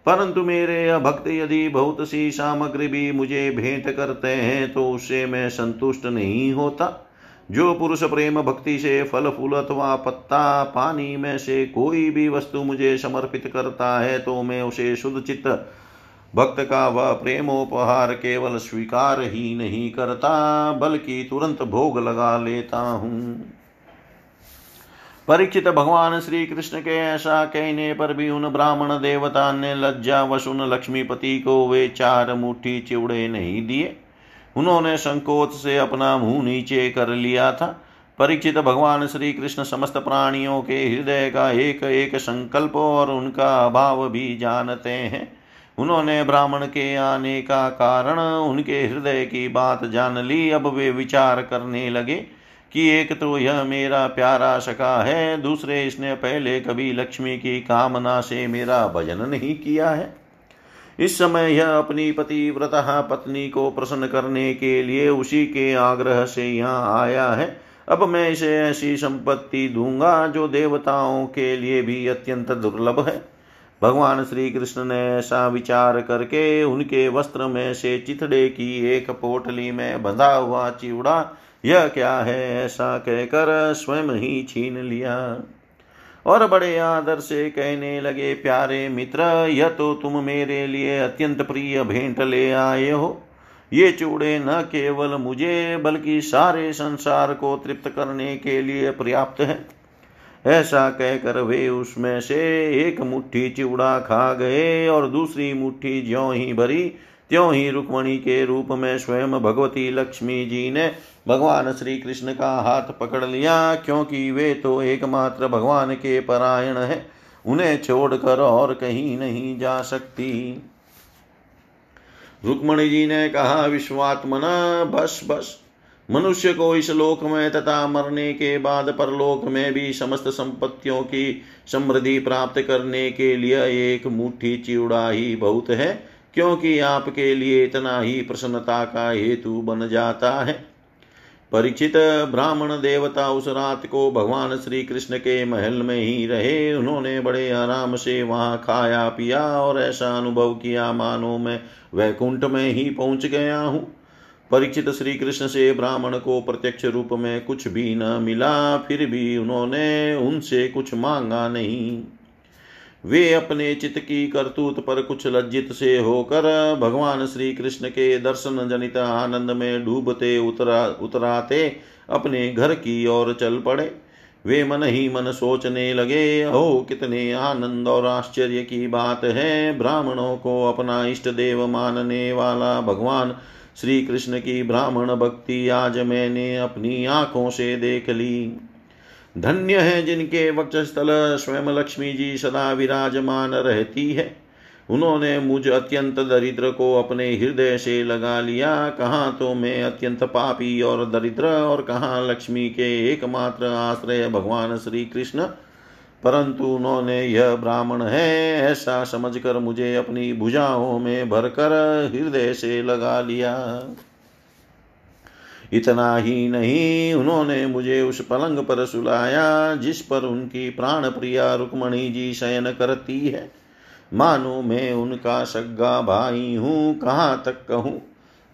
परंतु मेरे भक्त यदि बहुत सी सामग्री भी मुझे भेंट करते हैं तो उससे मैं संतुष्ट नहीं होता। जो पुरुष प्रेम भक्ति से फल, फूल अथवा पत्ता, पानी में से कोई भी वस्तु मुझे समर्पित करता है तो मैं उसे शुद्ध चित्त भक्त का वह प्रेमोपहार केवल स्वीकार ही नहीं करता, बल्कि तुरंत भोग लगा लेता हूँ। परीक्षित भगवान श्री कृष्ण के ऐसा कहने पर भी उन ब्राह्मण देवता ने लज्जा वसुन लक्ष्मीपति को वे चार मुट्ठी चिवड़े नहीं दिए। उन्होंने संकोच से अपना मुँह नीचे कर लिया था। परीक्षित भगवान श्री कृष्ण समस्त प्राणियों के हृदय का एक एक संकल्प और उनका अभाव भी जानते हैं। उन्होंने ब्राह्मण के आने का कारण उनके हृदय की बात जान ली। अब वे विचार करने लगे। कि एक तो यह मेरा प्यारा सका है, दूसरे इसने पहले कभी लक्ष्मी की कामना से मेरा भजन नहीं किया है। इस समय यह अपनी पति पतिव्रता पत्नी को प्रसन्न करने के लिए उसी के आग्रह से यहाँ आया है। अब मैं इसे ऐसी संपत्ति दूँगा जो देवताओं के लिए भी अत्यंत दुर्लभ है। भगवान श्री कृष्ण ने ऐसा विचार करके उनके वस्त्र में से चिथड़े की एक पोटली में बंधा हुआ चिवड़ा यह क्या है ऐसा कहकर स्वयं ही छीन लिया। और बड़े आदर से कहने लगे, प्यारे मित्र, यह तो तुम मेरे लिए अत्यंत प्रिय भेंट ले आए हो। ये चूड़े न केवल मुझे, बल्कि सारे संसार को तृप्त करने के लिए पर्याप्त है। ऐसा कहकर वे उसमें से एक मुट्ठी चिवड़ा खा गए और दूसरी मुट्ठी ज्यो ही भरी त्यों ही रुक्मणी के रूप में स्वयं भगवती लक्ष्मी जी ने भगवान श्री कृष्ण का हाथ पकड़ लिया, क्योंकि वे तो एकमात्र भगवान के परायण है। उन्हें छोड़कर और कहीं नहीं जा सकती। रुक्मणी जी ने कहा, विश्वात्मना, बस बस। मनुष्य को इस लोक में तथा मरने के बाद परलोक में भी समस्त संपत्तियों की समृद्धि प्राप्त करने के लिए एक मुट्ठी चिड़ा ही बहुत है। क्योंकि आपके लिए इतना ही प्रसन्नता का हेतु बन जाता है। परिचित ब्राह्मण देवता उस रात को भगवान श्री कृष्ण के महल में ही रहे। उन्होंने बड़े आराम से वहाँ खाया, पिया और ऐसा अनुभव किया, मानो मैं वैकुंठ में ही पहुँच गया हूँ। परिचित श्री कृष्ण से ब्राह्मण को प्रत्यक्ष रूप में कुछ भी न मिला, फिर भी उन्होंने उनसे कुछ मांगा नहीं। वे अपने चित्त की करतूत पर कुछ लज्जित से होकर भगवान श्री कृष्ण के दर्शन जनित आनंद में डूबते उतरा, उतराते अपने घर की ओर चल पड़े। वे मन ही मन सोचने लगे हो कितने आनंद और आश्चर्य की बात है। ब्राह्मणों को अपना इष्ट देव मानने वाला भगवान श्री कृष्ण की ब्राह्मण भक्ति आज मैंने अपनी आँखों से देख ली। धन्य है जिनके वक्षस्थल स्वयं लक्ष्मी जी सदा विराजमान रहती है। उन्होंने मुझ अत्यंत दरिद्र को अपने हृदय से लगा लिया। कहाँ तो मैं अत्यंत पापी और दरिद्र और कहाँ लक्ष्मी के एकमात्र आश्रय भगवान श्री कृष्ण परंतु उन्होंने यह ब्राह्मण है, ऐसा समझकर मुझे अपनी भुजाओं में भरकर हृदय से लगा लिया। इतना ही नहीं उन्होंने मुझे उस पलंग पर सुलाया, जिस पर उनकी प्राण प्रिया रुक्मणी जी शयन करती है। मानो मैं उनका सग्गा भाई हूँ, कहाँ तक कहूँ?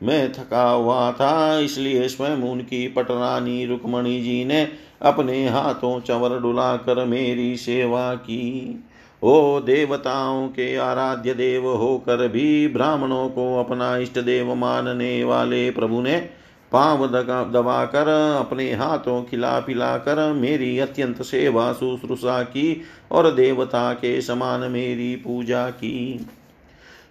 मैं थका हुआ था, इसलिए स्वयं उनकी पटरानी रुक्मणी जी ने अपने हाथों चवर डुला कर मेरी सेवा की। ओ देवताओं के आराध्य देव होकर भी ब्राह्मणों को अपना इष्ट देव मानने वाले प्रभु ने पाँव दबाकर अपने हाथों खिला पिला कर, मेरी अत्यंत सेवा शुश्रूषा की और देवता के समान मेरी पूजा की।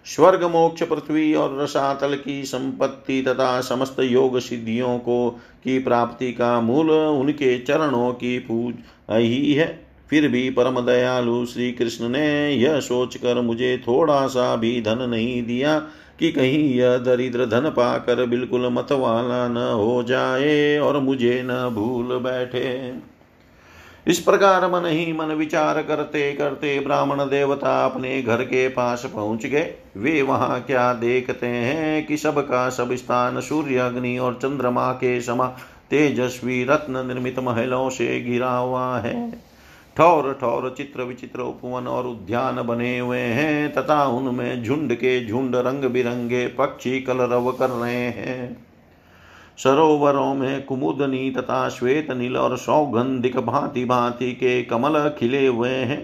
स्वर्ग, मोक्ष, पृथ्वी और रसातल की संपत्ति तथा समस्त योग सिद्धियों को, की प्राप्ति का मूल उनके चरणों की पूज ही है। फिर भी परम दयालु श्री कृष्ण ने यह सोचकर मुझे थोड़ा सा भी धन नहीं दिया। कि कहीं यह दरिद्र धन पाकर बिल्कुल मतवाला न हो जाए और मुझे न भूल बैठे। इस प्रकार मन ही मन विचार करते करते ब्राह्मण देवता अपने घर के पास पहुँच गए। वे वहाँ क्या देखते हैं कि सबका सब स्थान सूर्य अग्नि और चंद्रमा के समा तेजस्वी रत्न निर्मित महलों से घिरा हुआ है। ठौर ठौर चित्र विचित्र उपवन और उद्यान बने हुए हैं, तथा उनमें झुंड के झुंड रंग बिरंगे पक्षी कलरव कर रहे हैं। सरोवरों में कुमुदनी तथा श्वेत नील और सौगंधिक भांति भांति के कमल खिले हुए हैं।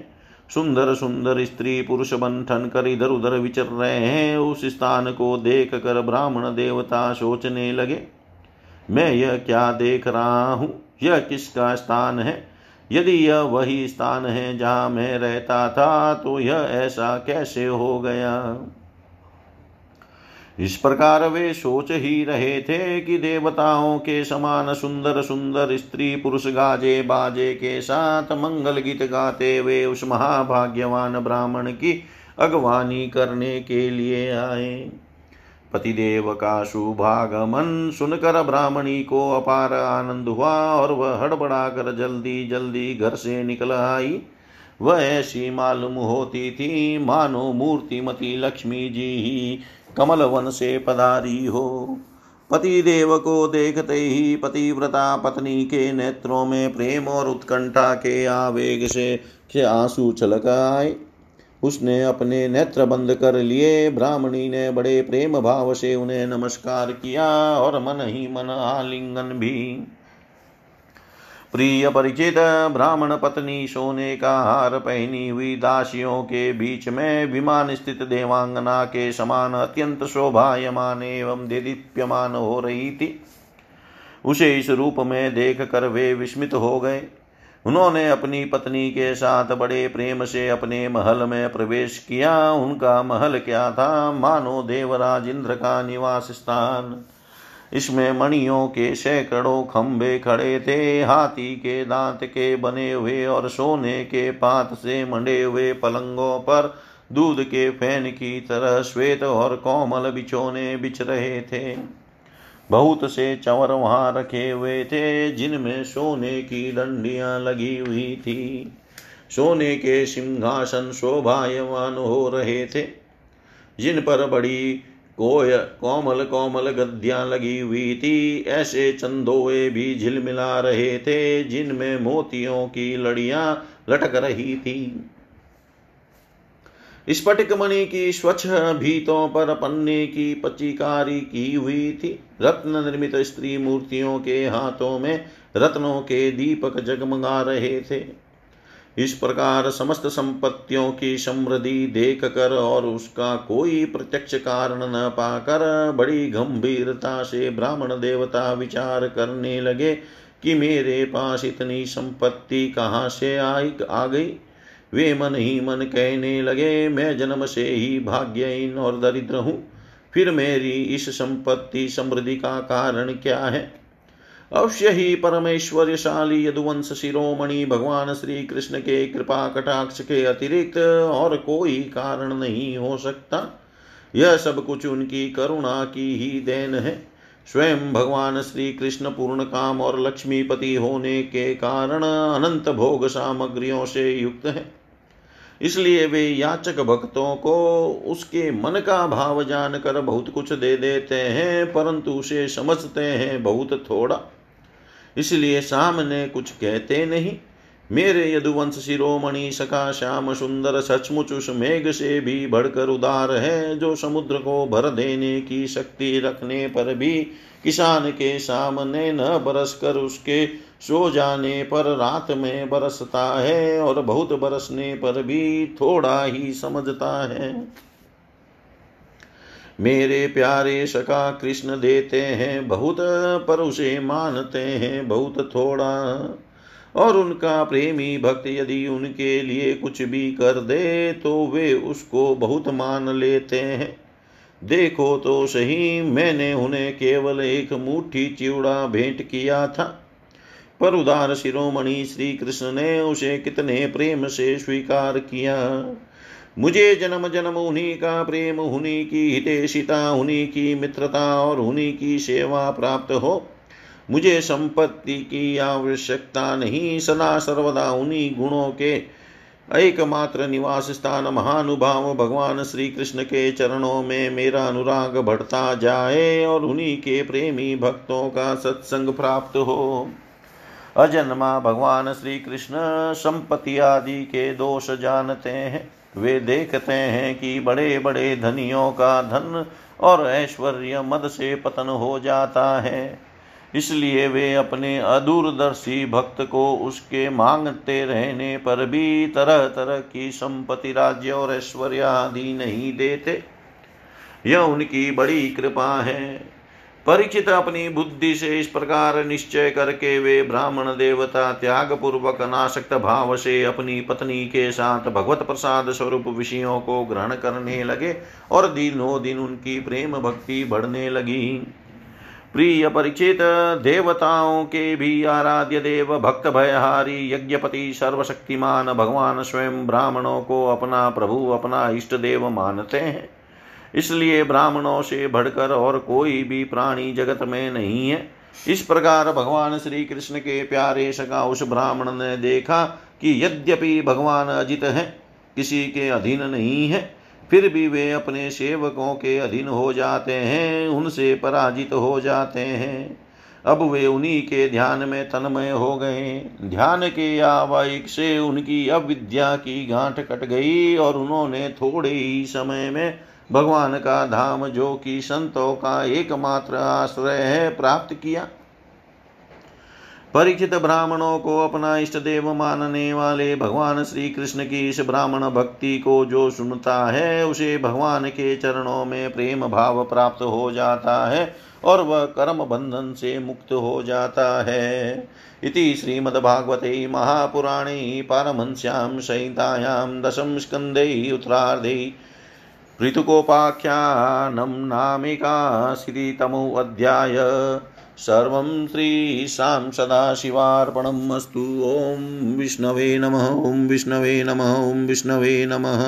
सुंदर सुंदर स्त्री पुरुष बंठन कर इधर उधर विचर रहे हैं। उस स्थान को देख कर ब्राह्मण देवता सोचने लगे, मैं यह क्या देख रहा हूँ? यह किसका स्थान है? यदि यह वही स्थान है जहाँ मैं रहता था तो यह ऐसा कैसे हो गया? इस प्रकार वे सोच ही रहे थे कि देवताओं के समान सुंदर सुंदर स्त्री पुरुष गाजे बाजे के साथ मंगल गीत गाते वे उस महाभाग्यवान ब्राह्मण की अगवानी करने के लिए आए। पतिदेव का शुभागमन सुनकर ब्राह्मणी को अपार आनंद हुआ और वह हड़बड़ा कर जल्दी जल्दी घर से निकल आई। वह ऐसी मालूम होती थी, मानो मूर्तिमती लक्ष्मी जी ही कमल वन से पधारी हो। पति देव को देखते ही पतिव्रता पत्नी के नेत्रों में प्रेम और उत्कंठा के आवेग से आँसू छलक आए। उसने अपने नेत्र बंद कर लिए। ब्राह्मणी ने बड़े प्रेम भाव से उन्हें नमस्कार किया और मन ही मन आलिंगन भी। प्रिय परिचित, ब्राह्मण पत्नी सोने का हार पहनी हुई दासियों के बीच में विमान स्थित देवांगना के समान अत्यंत शोभायमान एवं दीप्यमान हो रही थी। उसे इस रूप में देख कर वे विस्मित हो गए। उन्होंने अपनी पत्नी के साथ बड़े प्रेम से अपने महल में प्रवेश किया। उनका महल क्या था? मानो देवराज इंद्र का निवास स्थान। इसमें मणियों के सैकड़ों खंभे खड़े थे। हाथी के दांत के बने हुए और सोने के पात से मंडे हुए पलंगों पर दूध के फ़ैन की तरह श्वेत और कोमल बिछोने बिछ रहे थे। बहुत से चंवर वहाँ रखे हुए थे, जिनमें सोने की डंडियाँ लगी हुई थी। सोने के सिंहासन शोभायमान हो रहे थे, जिन पर बड़ी कोय, कोमल कोमल गद्दियाँ लगी हुई थी। ऐसे चंदोए भी झिलमिला रहे थे, जिनमें मोतियों की लड़ियाँ लटक रही थी। स्फटिक मणि की स्वच्छ भीतों पर पन्ने की पचिकारी की हुई थी। रत्न निर्मित स्त्री मूर्तियों के हाथों में रत्नों के दीपक जगमगा रहे थे। इस प्रकार समस्त संपत्तियों की समृद्धि देख कर और उसका कोई प्रत्यक्ष कारण न पाकर बड़ी गंभीरता से ब्राह्मण देवता विचार करने लगे कि मेरे पास इतनी संपत्ति कहाँ से आई, आ गई। वे मन ही मन कहने लगे, मैं जन्म से ही भाग्यहीन और दरिद्र हूँ। फिर मेरी इस संपत्ति समृद्धि का कारण क्या है? अवश्य ही परमेश्वरशाली यदुवंश शिरोमणि भगवान श्री कृष्ण के कृपा कटाक्ष के अतिरिक्त और कोई कारण नहीं हो सकता। यह सब कुछ उनकी करुणा की ही देन है। स्वयं भगवान श्री कृष्ण पूर्ण काम और लक्ष्मीपति होने के कारण अनंत भोग सामग्रियों से युक्त है। इसलिए वे याचक भक्तों को उसके मन का भाव जानकर बहुत कुछ दे देते हैं, परंतु उसे समझते हैं बहुत थोड़ा। इसलिए सामने कुछ कहते नहीं। मेरे यदुवंश शिरोमणि सका श्याम सुंदर सचमुच उस मेघ से भी बढ़कर उदार है, जो समुद्र को भर देने की शक्ति रखने पर भी किसान के सामने न बरस कर उसके सो जाने पर रात में बरसता है और बहुत बरसने पर भी थोड़ा ही समझता है। मेरे प्यारे सका कृष्ण देते हैं बहुत, पर उसे मानते हैं बहुत थोड़ा। और उनका प्रेमी भक्त यदि उनके लिए कुछ भी कर दे तो वे उसको बहुत मान लेते हैं। देखो तो सही, मैंने उन्हें केवल एक मुट्ठी चिवड़ा भेंट किया था। पर उदार शिरोमणि श्री कृष्ण ने उसे कितने प्रेम से स्वीकार किया। मुझे जन्म जन्म उन्हीं का प्रेम, उन्हीं की हितेशिता, उन्हीं की मित्रता और उन्हीं की सेवा प्राप्त हो। मुझे संपत्ति की आवश्यकता नहीं, सदा सर्वदा उन्हीं गुणों के एकमात्र निवास स्थान महानुभाव भगवान श्री कृष्ण के चरणों में मेरा अनुराग बढ़ता जाए और उन्हीं के प्रेमी भक्तों का सत्संग प्राप्त हो। अजन्मा भगवान श्री कृष्ण संपत्ति आदि के दोष जानते हैं। वे देखते हैं कि बड़े बड़े धनियों का धन और ऐश्वर्य मद से पतन हो जाता है। इसलिए वे अपने अदूरदर्शी भक्त को उसके मांगते रहने पर भी तरह तरह की संपत्ति, राज्य और ऐश्वर्य आदि नहीं देते। यह उनकी बड़ी कृपा है। परीक्षित अपनी बुद्धि से इस प्रकार निश्चय करके वे ब्राह्मण देवता त्याग पूर्वक अनासक्त भाव से अपनी पत्नी के साथ भगवत प्रसाद स्वरूप विषयों को ग्रहण करने लगे और दिनों दिन उनकी प्रेम भक्ति बढ़ने लगी। प्रिय परिचित देवताओं के भी आराध्य देव, भक्त भयहारी, यज्ञपति, सर्वशक्तिमान भगवान स्वयं ब्राह्मणों को अपना प्रभु, अपना इष्ट देव मानते हैं। इसलिए ब्राह्मणों से बढ़कर और कोई भी प्राणी जगत में नहीं है। इस प्रकार भगवान श्री कृष्ण के प्यारे सका उस ब्राह्मण ने देखा कि यद्यपि भगवान अजित है, किसी के अधीन नहीं है, फिर भी वे अपने सेवकों के अधीन हो जाते हैं, उनसे पराजित हो जाते हैं। अब वे उन्हीं के ध्यान में तन्मय हो गए। ध्यान के आवाहिक से उनकी अविद्या की गांठ कट गई और उन्होंने थोड़े ही समय में भगवान का धाम जो कि संतों का एकमात्र आश्रय है प्राप्त किया। परीक्षित ब्राह्मणों को अपना इष्ट देव मानने वाले भगवान श्री कृष्ण की इस ब्राह्मण भक्ति को जो सुनता है, उसे भगवान के चरणों में प्रेम भाव प्राप्त हो जाता है और वह कर्म बंधन से मुक्त हो जाता है। इति श्रीमद्भागवते महापुराणे पारमहंस्यां संहितायां दशम स्कन्धे उत्तरार्धे ऋतुकोपाख्यानं नामिकाशीतितमोऽध्याय सर्वं श्रीशां सदाशिवार्पणम् अस्तु। ॐ विष्णवे नमः, ॐ विष्णवे नमः, ॐ विष्णवे नमः।